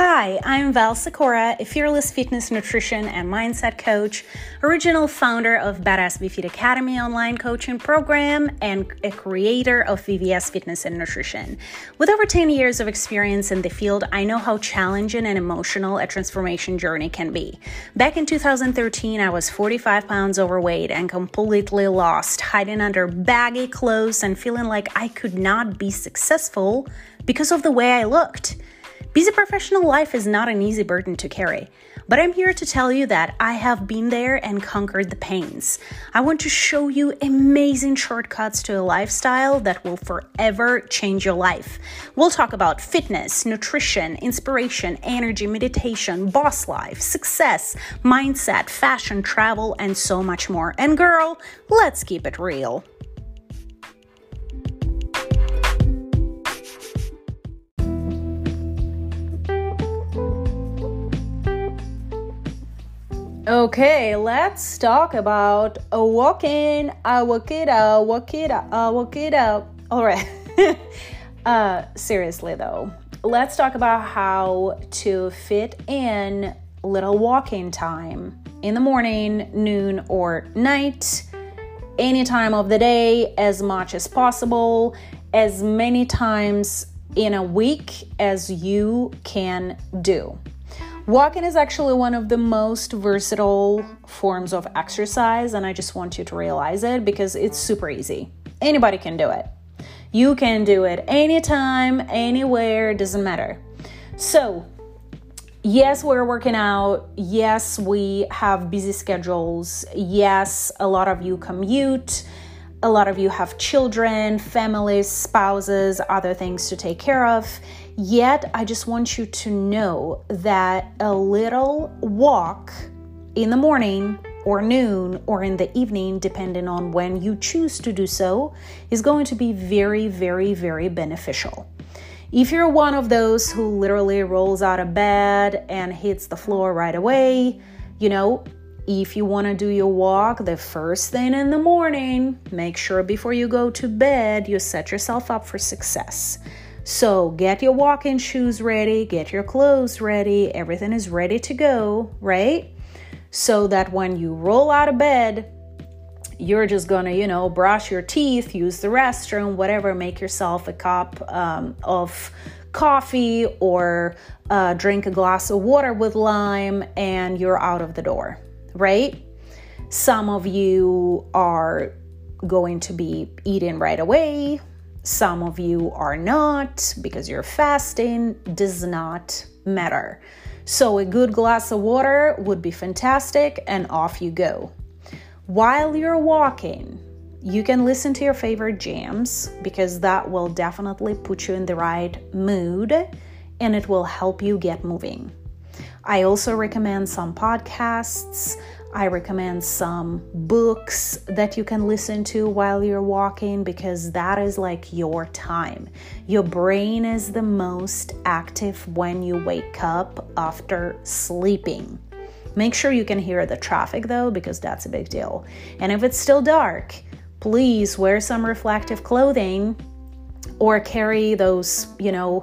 Hi, I'm Val Sikora, a fearless fitness, nutrition, and mindset coach, original founder of Badass Be Fit Academy online coaching program, and a creator of VVS Fitness and Nutrition. With over 10 years of experience in the field, I know how challenging and emotional a transformation journey can be. Back in 2013, I was 45 pounds overweight and completely lost, hiding under baggy clothes and feeling like I could not be successful because of the way I looked. Busy professional life is not an easy burden to carry, but I'm here to tell you that I have been there and conquered the pains. I want to show you amazing shortcuts to a lifestyle that will forever change your life. We'll talk about fitness, nutrition, inspiration, energy, meditation, boss life, success, mindset, fashion, travel, and so much more. And girl, let's keep it real. Okay, let's talk about a walk-in, a walk it out, walk it out, a walk it out. All right. uh, seriously though, let's talk about how to fit in little walking time in the morning, noon, or night, any time of the day, as much as possible, as many times in a week as you can do. Walking is actually one of the most versatile forms of exercise, and I just want you to realize it because it's super easy. Anybody can do it. You can do it anytime, anywhere, doesn't matter. So, yes, we're working out. Yes, we have busy schedules. Yes, a lot of you commute. A lot of you have children, families, spouses, other things to take care of. Yet, I just want you to know that a little walk in the morning or noon or in the evening, depending on when you choose to do so, is going to be very, very, very beneficial. If you're one of those who literally rolls out of bed and hits the floor right away, you know, if you want to do your walk the first thing in the morning, make sure before you go to bed you set yourself up for success. So get your walking shoes ready, get your clothes ready, everything is ready to go, right? So that when you roll out of bed, you're just gonna, you know, brush your teeth, use the restroom, whatever, make yourself a cup um, of coffee or uh, drink a glass of water with lime, and you're out of the door, right? Some of you are going to be eating right away, some of you are not because you're fasting, does not matter. So, a good glass of water would be fantastic, and off you go. While you're walking, you can listen to your favorite jams because that will definitely put you in the right mood and it will help you get moving. I also recommend some podcasts I recommend some books that you can listen to while you're walking because that is like your time. Your brain is the most active when you wake up after sleeping. Make sure you can hear the traffic though, because that's a big deal. And if it's still dark, please wear some reflective clothing or carry those, you know,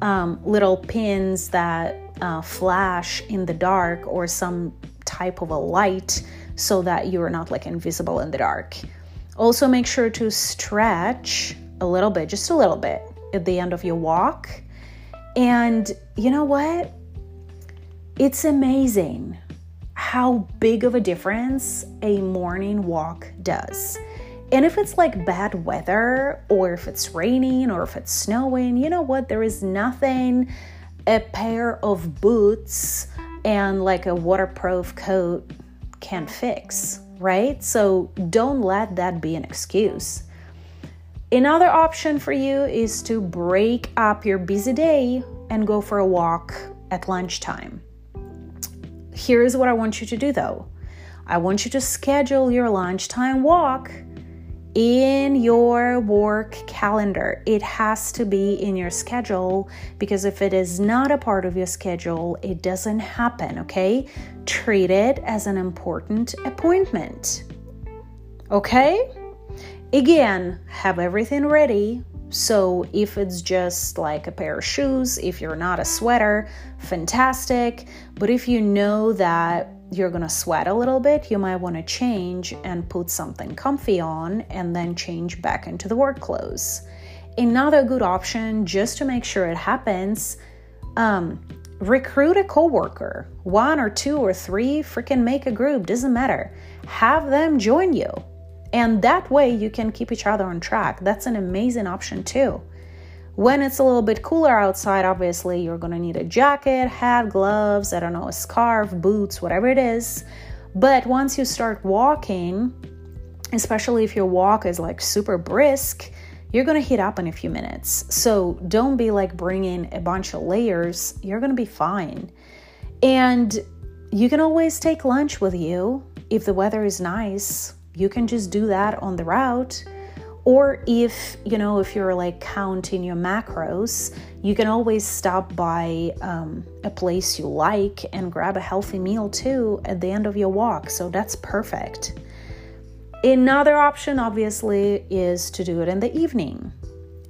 um, little pins that uh, flash in the dark or some type of a light so that you're not like invisible in the dark. Also, make sure to stretch a little bit, just a little bit at the end of your walk. And you know what? It's amazing how big of a difference a morning walk does. And if it's like bad weather, or if it's raining, or if it's snowing, you know what? There is nothing a pair of boots and like a waterproof coat can fix, right? So don't let that be an excuse. Another option for you is to break up your busy day and go for a walk at lunchtime. Here's what I want you to do though I want you to schedule your lunchtime walk in your work calendar. It has to be in your schedule because if it is not a part of your schedule, it doesn't happen, okay? Treat it as an important appointment. Okay? Again, have everything ready So if it's just like a pair of shoes, if you're not a sweater, fantastic. But if you know that you're gonna sweat a little bit, you might wanna change and put something comfy on and then change back into the work clothes. Another good option, just to make sure it happens, um, recruit a coworker, one or two or three, freaking make a group, doesn't matter. Have them join you and that way you can keep each other on track. That's an amazing option too. When it's a little bit cooler outside, obviously you're gonna need a jacket, hat, gloves, I don't know, a scarf, boots, whatever it is. But once you start walking, especially if your walk is like super brisk, you're gonna heat up in a few minutes. So don't be like bringing a bunch of layers, you're gonna be fine. And you can always take lunch with you if the weather is nice you can just do that on the route or if you know if you're like counting your macros you can always stop by um, a place you like and grab a healthy meal too at the end of your walk. So that's perfect. Another option obviously is to do it in the evening.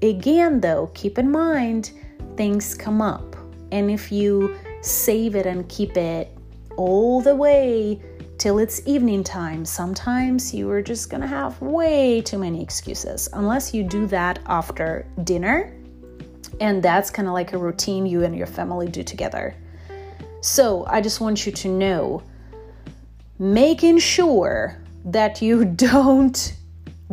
Again though keep in mind things come up. And if you save it and keep it all the way till it's evening time. Sometimes you are just gonna have way too many excuses, unless you do that after dinner. And that's kind of like a routine you and your family do together. So I just want you to know making sure that you don't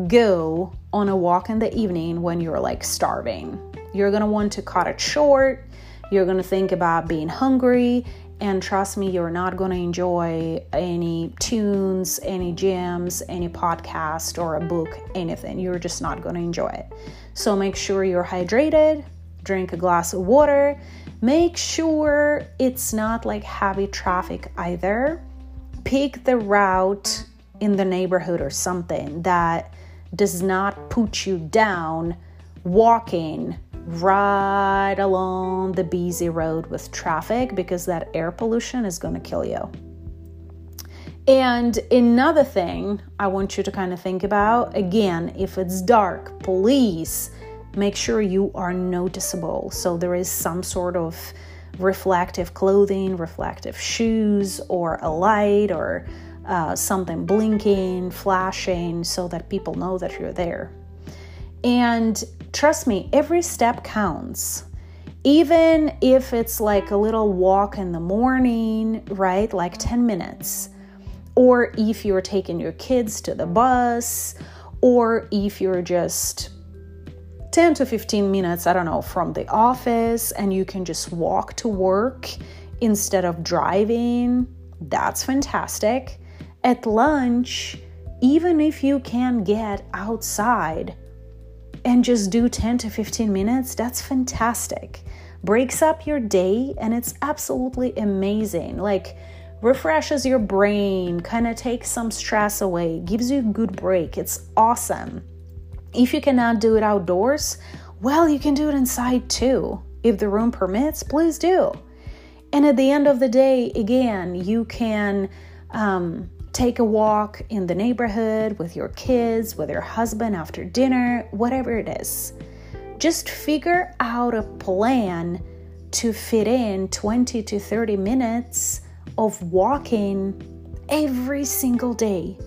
go on a walk in the evening when you're like starving. You're gonna want to cut it short. You're gonna think about being hungry and trust me, you're not going to enjoy any tunes, any jams, any podcast or a book, anything. You're just not going to enjoy it. So make sure you're hydrated, drink a glass of water, make sure it's not like heavy traffic either. Pick the route in the neighborhood or something that does not put you down walking right along the busy road with traffic because that air pollution is going to kill you. And another thing I want you to kind of think about again, if it's dark, please make sure you are noticeable. So there is some sort of reflective clothing, reflective shoes, or a light, or uh, something blinking, flashing, so that people know that you're there. And trust me, every step counts. Even if it's like a little walk in the morning, right? Like 10 minutes. Or if you're taking your kids to the bus, or if you're just 10 to 15 minutes, I don't know, from the office and you can just walk to work instead of driving, that's fantastic. At lunch, even if you can get outside, and just do 10 to 15 minutes, that's fantastic. Breaks up your day and it's absolutely amazing. Like, refreshes your brain, kind of takes some stress away, gives you a good break. It's awesome. If you cannot do it outdoors, well, you can do it inside too. If the room permits, please do. And at the end of the day, again, you can um, take a walk in the neighborhood with your kids, with your husband after dinner, whatever it is. Just figure out a plan to fit in 20 to 30 minutes of walking every single day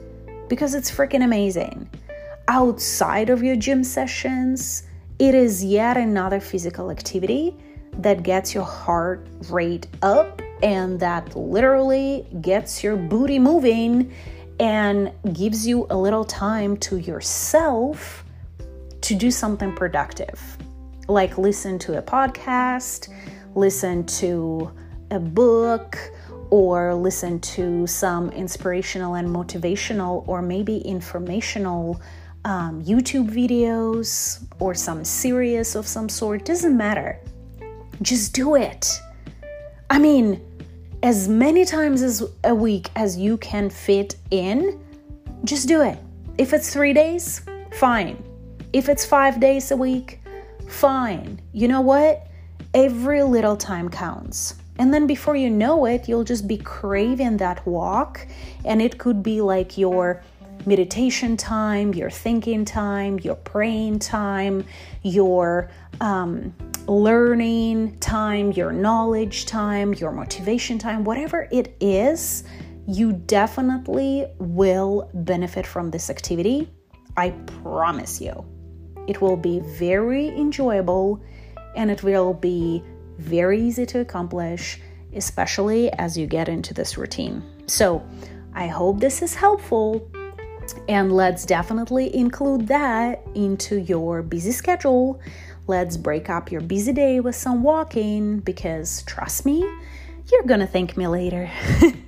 because it's freaking amazing. Outside of your gym sessions, it is yet another physical activity that gets your heart rate up and that literally gets your booty moving and gives you a little time to yourself to do something productive. Like listen to a podcast, listen to a book, or listen to some inspirational and motivational, or maybe informational um, YouTube videos, or some series of some sort. Doesn't matter. Just do it. I mean, as many times as a week as you can fit in, just do it. If it's three days, fine. If it's five days a week, fine. You know what? Every little time counts. And then before you know it, you'll just be craving that walk, and it could be like your meditation time, your thinking time, your praying time, your um, learning time, your knowledge time, your motivation time, whatever it is, you definitely will benefit from this activity. I promise you. It will be very enjoyable and it will be very easy to accomplish, especially as you get into this routine. So, I hope this is helpful. And let's definitely include that into your busy schedule. Let's break up your busy day with some walking because trust me, you're gonna thank me later.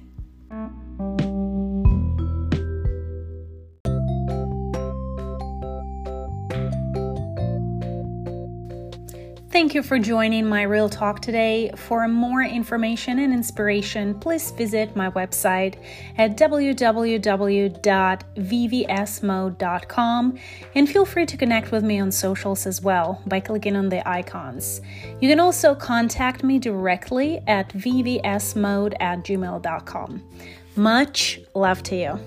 Thank you for joining my real talk today. For more information and inspiration, please visit my website at www.vvsmode.com and feel free to connect with me on socials as well by clicking on the icons. You can also contact me directly at vvsmode at gmail.com. Much love to you.